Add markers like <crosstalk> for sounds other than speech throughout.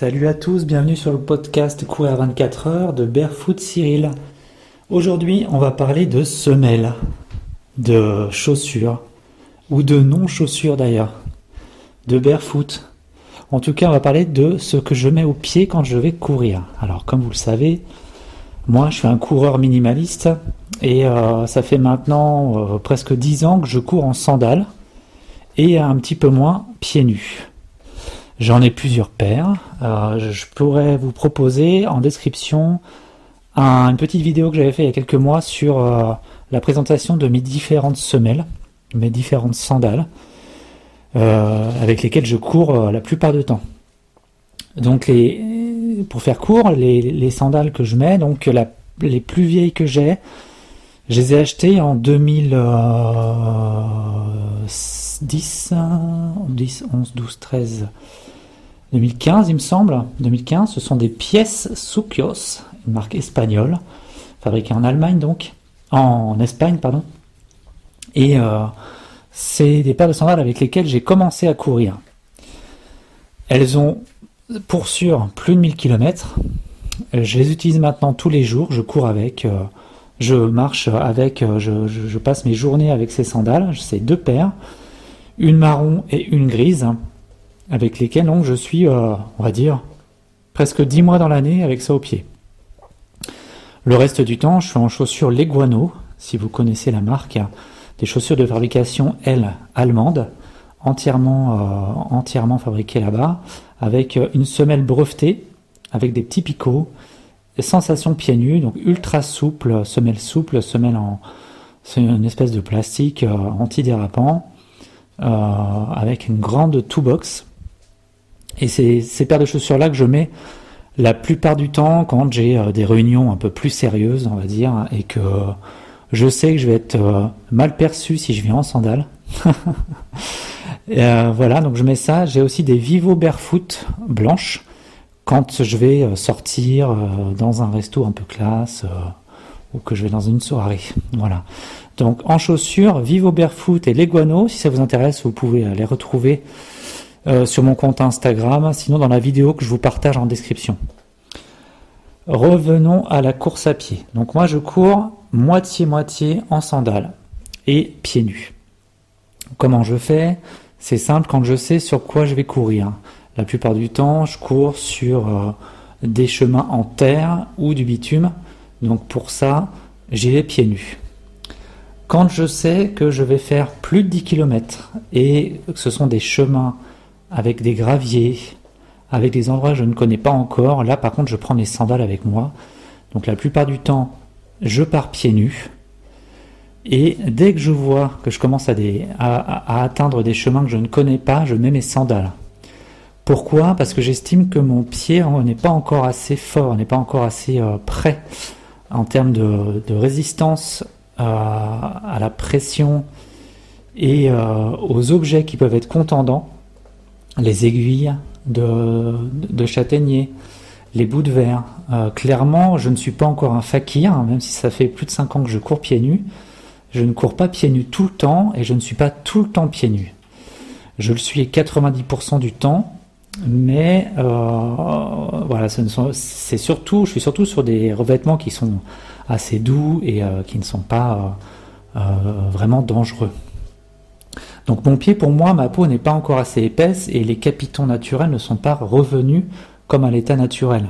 Salut à tous, bienvenue sur le podcast Courir 24 heures de Barefoot Cyril. Aujourd'hui, on va parler de semelles, de chaussures, ou de non-chaussures d'ailleurs, de barefoot. En tout cas, on va parler de ce que je mets au pied quand je vais courir. Alors, comme vous le savez, moi je suis un coureur minimaliste et euh, ça fait maintenant euh, presque 10 ans que je cours en sandales et un petit peu moins pieds nus. J'en ai plusieurs paires. Euh, je pourrais vous proposer en description une petite vidéo que j'avais fait il y a quelques mois sur euh, la présentation de mes différentes semelles, mes différentes sandales, euh, avec lesquelles je cours la plupart du temps. Donc pour faire court, les, sandales que je mets, donc les plus vieilles que j'ai, je les ai achetées en 2010, 10, 11, 12, 13. 2015, il me semble. 2015, ce sont des pièces Sukios, une marque espagnole, fabriquée en Allemagne donc, en, Espagne, pardon. Et euh, c'est des paires de sandales avec lesquelles j'ai commencé à courir. Elles ont pour sûr plus de 1000 km. Je les utilise maintenant tous les jours. Je cours avec, euh, je marche avec, euh, je, je, passe mes journées avec ces sandales. C'est deux paires, une marron et une grise avec lesquels donc, je suis, euh, on va dire, presque 10 mois dans l'année avec ça au pied. Le reste du temps, je suis en chaussures Leguano, si vous connaissez la marque, des chaussures de fabrication L allemande, entièrement, euh, entièrement fabriquées là-bas, avec euh, une semelle brevetée, avec des petits picots, sensation pieds nus, donc ultra souple, semelle souple, semelle en, c'est une espèce de plastique antidérapant, avec une grande toolbox et c'est ces paires de chaussures-là que je mets la plupart du temps quand j'ai euh, des réunions un peu plus sérieuses, on va dire, et que je sais que je vais être euh, mal perçu si je viens en sandales. <laughs> Euh, voilà, donc je mets ça. J'ai aussi des Vivo Barefoot blanches quand je vais sortir dans un resto un peu classe ou que je vais dans une soirée. Voilà. Donc en chaussures, Vivo Barefoot et Leguano, si ça vous intéresse, vous pouvez les retrouver euh, sur mon compte Instagram, sinon dans la vidéo que je vous partage en description. Revenons à la course à pied. Donc moi je cours moitié-moitié en sandales et pieds nus. Comment je fais? C'est simple quand je sais sur quoi je vais courir. La plupart du temps, je cours sur euh, des chemins en terre ou du bitume. Donc pour ça, j'ai les pieds nus. Quand je sais que je vais faire plus de 10 km et que ce sont des chemins avec des graviers, avec des endroits que je ne connais pas encore. Là, par contre, je prends mes sandales avec moi. Donc la plupart du temps, je pars pieds nus. Et dès que je vois que je commence à, atteindre des chemins que je ne connais pas, je mets mes sandales. Pourquoi? Parce que j'estime que mon pied n'est pas encore assez fort, n'est pas encore assez euh, prêt en termes de, résistance euh, à la pression et euh, aux objets qui peuvent être contendants les aiguilles de, de châtaignier, les bouts de verre. Euh, clairement, je ne suis pas encore un fakir, hein, même si ça fait plus de 5 ans que je cours pieds nus. Je ne cours pas pieds nus tout le temps et je ne suis pas tout le temps pieds nus. Je le suis 90% du temps, mais euh, voilà, c'est surtout, je suis surtout sur des revêtements qui sont assez doux et euh, qui ne sont pas vraiment dangereux. Donc mon pied, pour moi, ma peau n'est pas encore assez épaisse et les capitons naturels ne sont pas revenus comme à l'état naturel.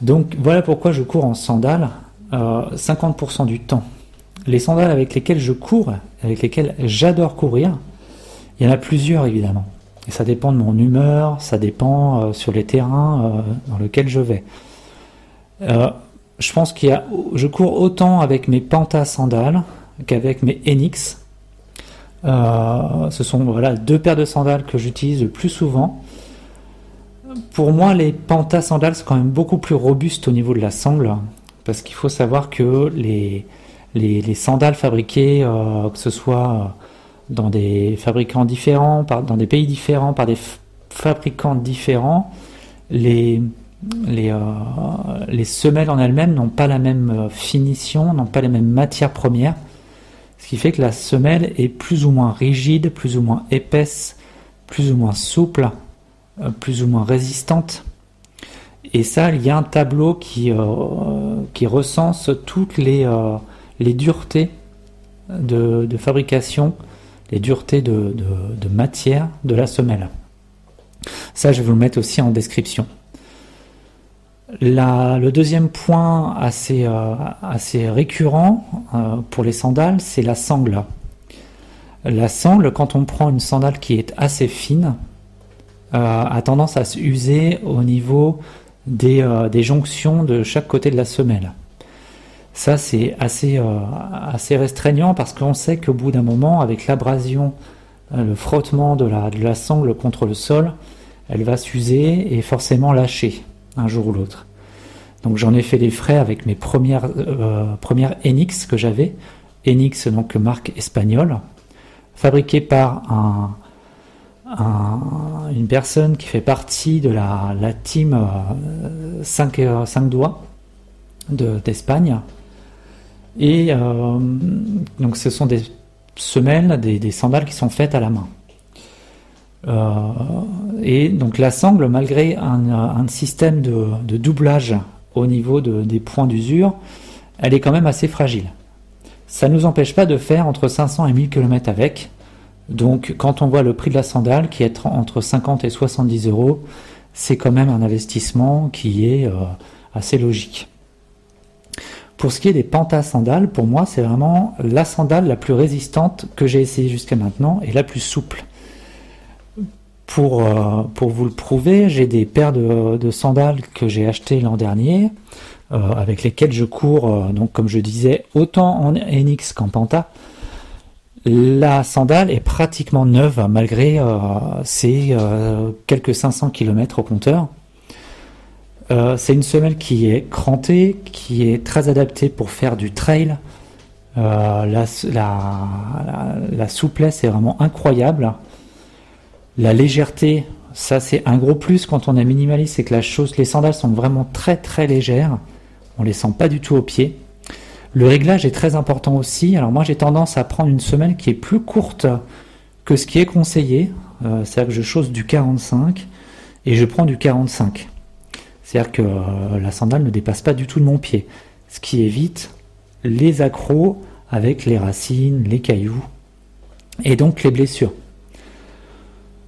Donc voilà pourquoi je cours en sandales 50% euh, du temps. Les sandales avec lesquelles je cours, avec lesquelles j'adore courir, il y en a plusieurs évidemment. Et ça dépend de mon humeur, ça dépend euh, sur les terrains euh, dans lesquels je vais. je pense qu'il y a, je cours autant avec mes Panta sandales qu'avec mes Enix euh, ce sont voilà, deux paires de sandales que j'utilise le plus souvent. Pour moi, les Panta sandales, c'est quand même beaucoup plus robuste au niveau de la sangle, parce qu'il faut savoir que les, les, sandales fabriquées, euh, que ce soit dans des fabricants différents, dans des pays différents, par des fabricants différents, les, les, euh, les semelles en elles-mêmes n'ont pas la même finition, n'ont pas les mêmes matières premières. Ce qui fait que la semelle est plus ou moins rigide, plus ou moins épaisse, plus ou moins souple plus ou moins résistantes. Et ça, il y a un tableau qui, qui recense toutes les, les duretés de, fabrication, les duretés de, matière de la semelle. Ça, je vais vous le mettre aussi en description. Le deuxième point assez, euh, récurrent euh, pour les sandales, c'est la sangle. La sangle, quand on prend une sandale qui est assez fine, euh, a tendance à s'user au niveau des, jonctions de chaque côté de la semelle. Ça, c'est assez, restreignant parce qu'on sait qu'au bout d'un moment, avec l'abrasion, le frottement de la sangle contre le sol, elle va s'user et forcément lâcher un jour ou l'autre. Donc j'en ai fait les frais avec mes premières, euh, premières Enix que j'avais. Enix, donc marque espagnole, fabriquée par un, une personne qui fait partie de la, la team 5, 5 doigts d'Espagne. Et euh, donc ce sont des semelles, des, sandales qui sont faites à la main. Et donc la sangle, malgré un, système de, doublage au niveau des points d'usure, elle est quand même assez fragile. Ça ne nous empêche pas de faire entre 500 et 1000 km avec. Donc quand on voit le prix de la sandale qui est entre 50 et 70 euros, c'est quand même un investissement qui est euh, assez logique. Pour ce qui est des pantasandales, pour moi, c'est vraiment la sandale la plus résistante que j'ai essayée jusqu'à maintenant et la plus souple. Pour, euh, pour vous le prouver, j'ai des paires de, sandales que j'ai achetées l'an dernier, euh, avec lesquelles je cours, euh, donc comme je disais, autant en NX qu'en Panta. La sandale est pratiquement neuve malgré ses quelques 500 km au compteur. C'est une semelle qui est crantée, qui est très adaptée pour faire du trail. Euh, la, souplesse est vraiment incroyable. La légèreté, ça c'est un gros plus quand on est minimaliste, c'est que les sandales sont vraiment très très légères. On les sent pas du tout au pied. Le réglage est très important aussi. Alors moi j'ai tendance à prendre une semelle qui est plus courte que ce qui est conseillé. Euh, c'est-à-dire que je chausse du 45 et je prends du 45. C'est-à-dire que euh, la sandale ne dépasse pas du tout de mon pied, ce qui évite les accros avec les racines, les cailloux et donc les blessures.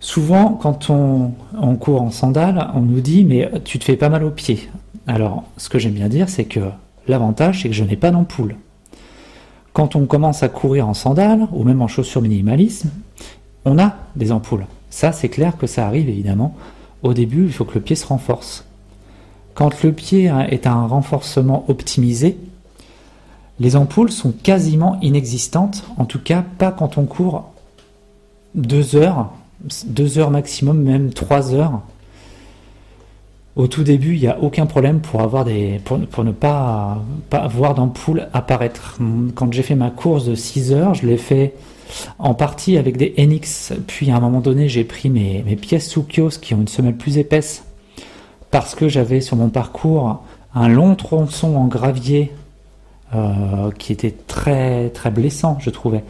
Souvent, quand on, court en sandales, on nous dit mais tu te fais pas mal au pied. Alors, ce que j'aime bien dire, c'est que l'avantage, c'est que je n'ai pas d'ampoule. Quand on commence à courir en sandales ou même en chaussures minimalisme, on a des ampoules. Ça, c'est clair que ça arrive évidemment. Au début, il faut que le pied se renforce. Quand le pied est un renforcement optimisé, les ampoules sont quasiment inexistantes, en tout cas pas quand on court deux heures, deux heures maximum, même trois heures. Au tout début, il n'y a aucun problème pour, avoir des, pour, ne pas, pas avoir d'ampoule apparaître. Quand j'ai fait ma course de 6 heures, je l'ai fait en partie avec des NX, puis à un moment donné, j'ai pris mes, pièces Sukios qui ont une semelle plus épaisse parce que j'avais sur mon parcours un long tronçon en gravier euh, qui était très très blessant, je trouvais.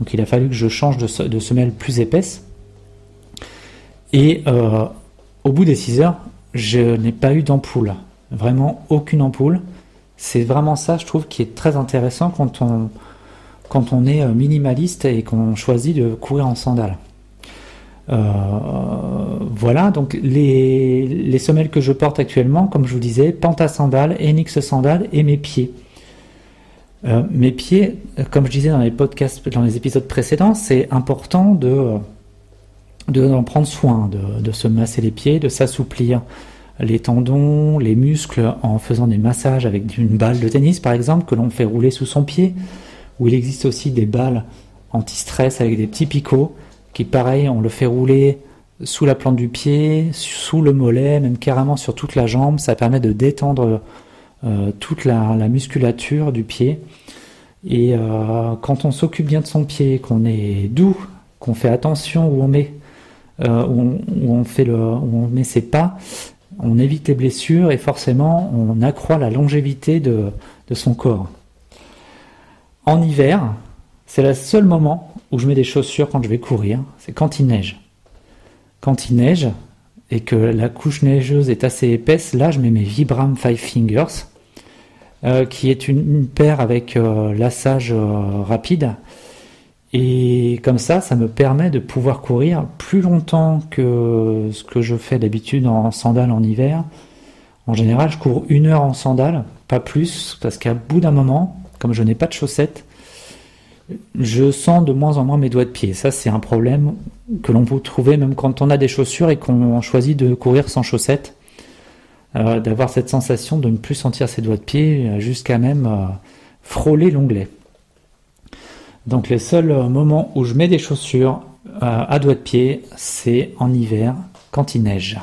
Donc il a fallu que je change de semelle plus épaisse. Et euh, au bout des 6 heures, je n'ai pas eu d'ampoule. Vraiment aucune ampoule. C'est vraiment ça, je trouve, qui est très intéressant quand on, quand on est euh, minimaliste et qu'on choisit de courir en sandales. Euh, voilà, donc les, semelles que je porte actuellement, comme je vous disais, Panta sandales, Enix sandales et mes pieds. Mes pieds, comme je disais dans les podcasts, dans les épisodes précédents, c'est important de d'en prendre soin, de, de, se masser les pieds, de s'assouplir les tendons, les muscles en faisant des massages avec une balle de tennis par exemple que l'on fait rouler sous son pied, ou il existe aussi des balles anti-stress avec des petits picots qui pareil, on le fait rouler sous la plante du pied, sous le mollet, même carrément sur toute la jambe. Ça permet de détendre euh, toute la, musculature du pied. Et euh, quand on s'occupe bien de son pied, qu'on est doux, qu'on fait attention où on met, euh, où, on, fait le, on met ses pas, on évite les blessures et forcément on accroît la longévité de, son corps. En hiver, c'est le seul moment où je mets des chaussures quand je vais courir, c'est quand il neige. Quand il neige, et que la couche neigeuse est assez épaisse, là je mets mes Vibram Five Fingers, euh, qui est une, paire avec euh, lassage rapide. Et comme ça, ça me permet de pouvoir courir plus longtemps que ce que je fais d'habitude en sandales en hiver. En général, je cours une heure en sandales, pas plus, parce qu'à bout d'un moment, comme je n'ai pas de chaussettes, je sens de moins en moins mes doigts de pied. Ça, c'est un problème que l'on peut trouver même quand on a des chaussures et qu'on choisit de courir sans chaussettes. Euh, d'avoir cette sensation de ne plus sentir ses doigts de pied jusqu'à même euh, frôler l'onglet. Donc les seuls moments où je mets des chaussures à doigts de pied, c'est en hiver quand il neige.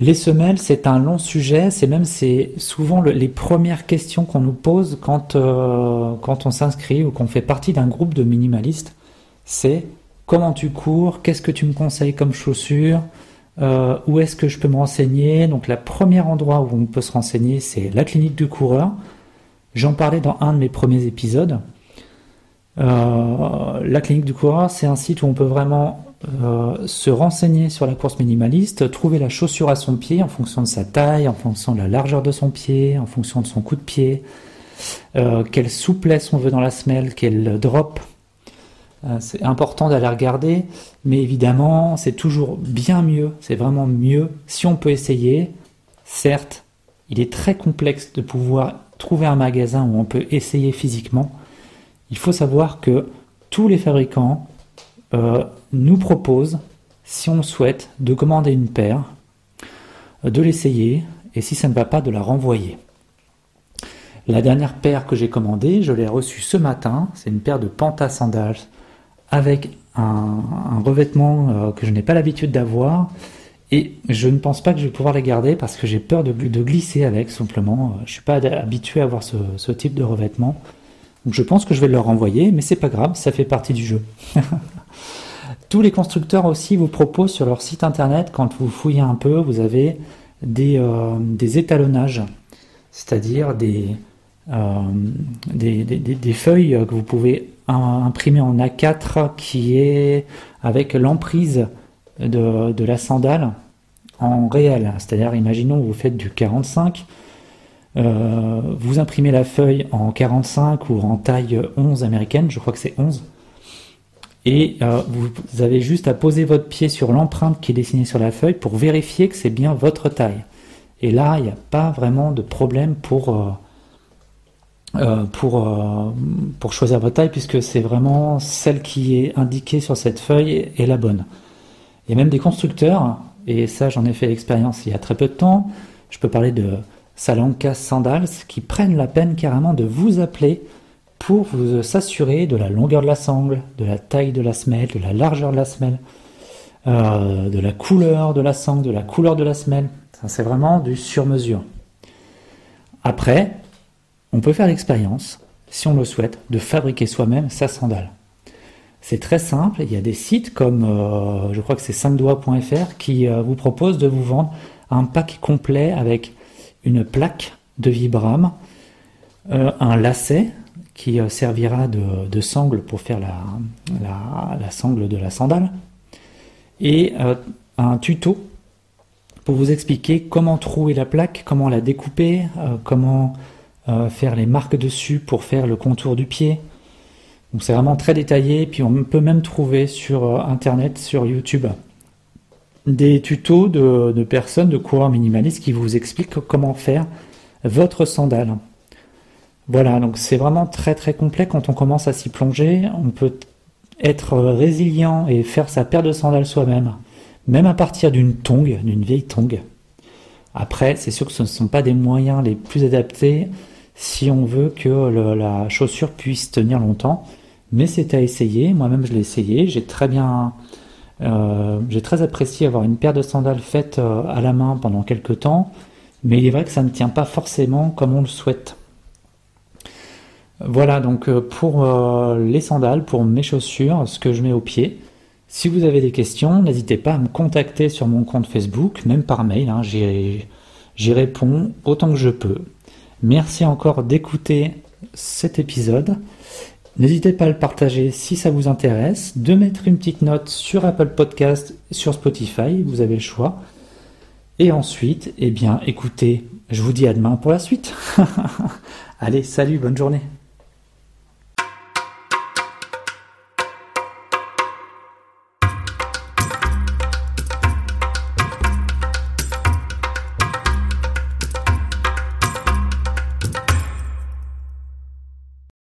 Les semelles, c'est un long sujet, c'est même c'est souvent les premières questions qu'on nous pose quand, quand on s'inscrit ou qu'on fait partie d'un groupe de minimalistes. C'est comment tu cours, qu'est-ce que tu me conseilles comme chaussures, euh, où est-ce que je peux me renseigner? Donc, le premier endroit où on peut se renseigner, c'est la clinique du coureur. J'en parlais dans un de mes premiers épisodes. Euh, la clinique du coureur, c'est un site où on peut vraiment euh, se renseigner sur la course minimaliste, trouver la chaussure à son pied en fonction de sa taille, en fonction de la largeur de son pied, en fonction de son coup de pied, quelle souplesse on veut dans la semelle, quel drop euh, c'est important d'aller regarder, mais évidemment, c'est toujours bien mieux, c'est vraiment mieux si on peut essayer. Certes, il est très complexe de pouvoir trouver un magasin où on peut essayer physiquement. Il faut savoir que tous les fabricants euh, nous proposent, si on souhaite, de commander une paire, de l'essayer, et si ça ne va pas, de la renvoyer. La dernière paire que j'ai commandée, je l'ai reçue ce matin, c'est une paire de Panta Sandals avec un, revêtement euh, que je n'ai pas l'habitude d'avoir. Et je ne pense pas que je vais pouvoir les garder parce que j'ai peur de, glisser avec simplement. Je ne suis pas habitué à avoir ce, type de revêtement. Donc je pense que je vais leur renvoyer, mais c'est pas grave, ça fait partie du jeu. <laughs> Tous les constructeurs aussi vous proposent sur leur site internet, quand vous fouillez un peu, vous avez des, euh, étalonnages, c'est-à-dire des, euh, des, feuilles que vous pouvez imprimé en A4 qui est avec l'emprise de, la sandale en réel. C'est-à-dire, imaginons vous faites du 45, euh, vous imprimez la feuille en 45 ou en taille 11 américaine, je crois que c'est 11, et euh, vous avez juste à poser votre pied sur l'empreinte qui est dessinée sur la feuille pour vérifier que c'est bien votre taille. Et là, il n'y a pas vraiment de problème pour, euh, choisir votre taille, puisque c'est vraiment celle qui est indiquée sur cette feuille est la bonne. A même des constructeurs, et ça j'en ai fait l'expérience il y a très peu de temps, je peux parler de Salankas Sandals, qui prennent la peine carrément de vous appeler pour vous s'assurer de la longueur de la sangle, de la taille de la semelle, de la largeur de la semelle, euh, de la couleur de la sangle, de la couleur de la semelle. C'est vraiment du sur-mesure. Après, on peut faire l'expérience, si on le souhaite, de fabriquer soi-même sa sandale. C'est très simple, il y a des sites comme, euh, je crois que c'est 5doigts.fr, qui euh, vous propose de vous vendre un pack complet avec une plaque de Vibram, euh, un lacet qui servira de, sangle pour faire la, sangle de la sandale, et un tuto pour vous expliquer comment trouver la plaque, comment la découper, comment euh, faire les marques dessus pour faire le contour du pied. Donc c'est vraiment très détaillé. Puis on peut même trouver sur euh, internet, sur YouTube, des tutos de, personnes, de coureurs minimalistes qui vous expliquent comment faire votre sandale. Voilà, donc c'est vraiment très très complet quand on commence à s'y plonger. On peut être résilient et faire sa paire de sandales soi-même, même à partir d'une tongue, d'une vieille tongue. Après, c'est sûr que ce ne sont pas des moyens les plus adaptés si on veut que la chaussure puisse tenir longtemps. Mais c'est à essayer. Moi-même, je l'ai essayé. J'ai très bien, euh, j'ai très apprécié avoir une paire de sandales faites euh, à la main pendant quelques temps. Mais il est vrai que ça ne tient pas forcément comme on le souhaite. Voilà donc euh, pour les sandales, pour mes chaussures, ce que je mets au pied. Si vous avez des questions, n'hésitez pas à me contacter sur mon compte Facebook, même par mail. Hein. J'y réponds autant que je peux. Merci encore d'écouter cet épisode N'hésitez pas à le partager si ça vous intéresse, de mettre une petite note sur Apple Podcast, sur Spotify, vous avez le choix. Et ensuite, eh bien, écoutez, je vous dis à demain pour la suite. <laughs> Allez, salut, bonne journée.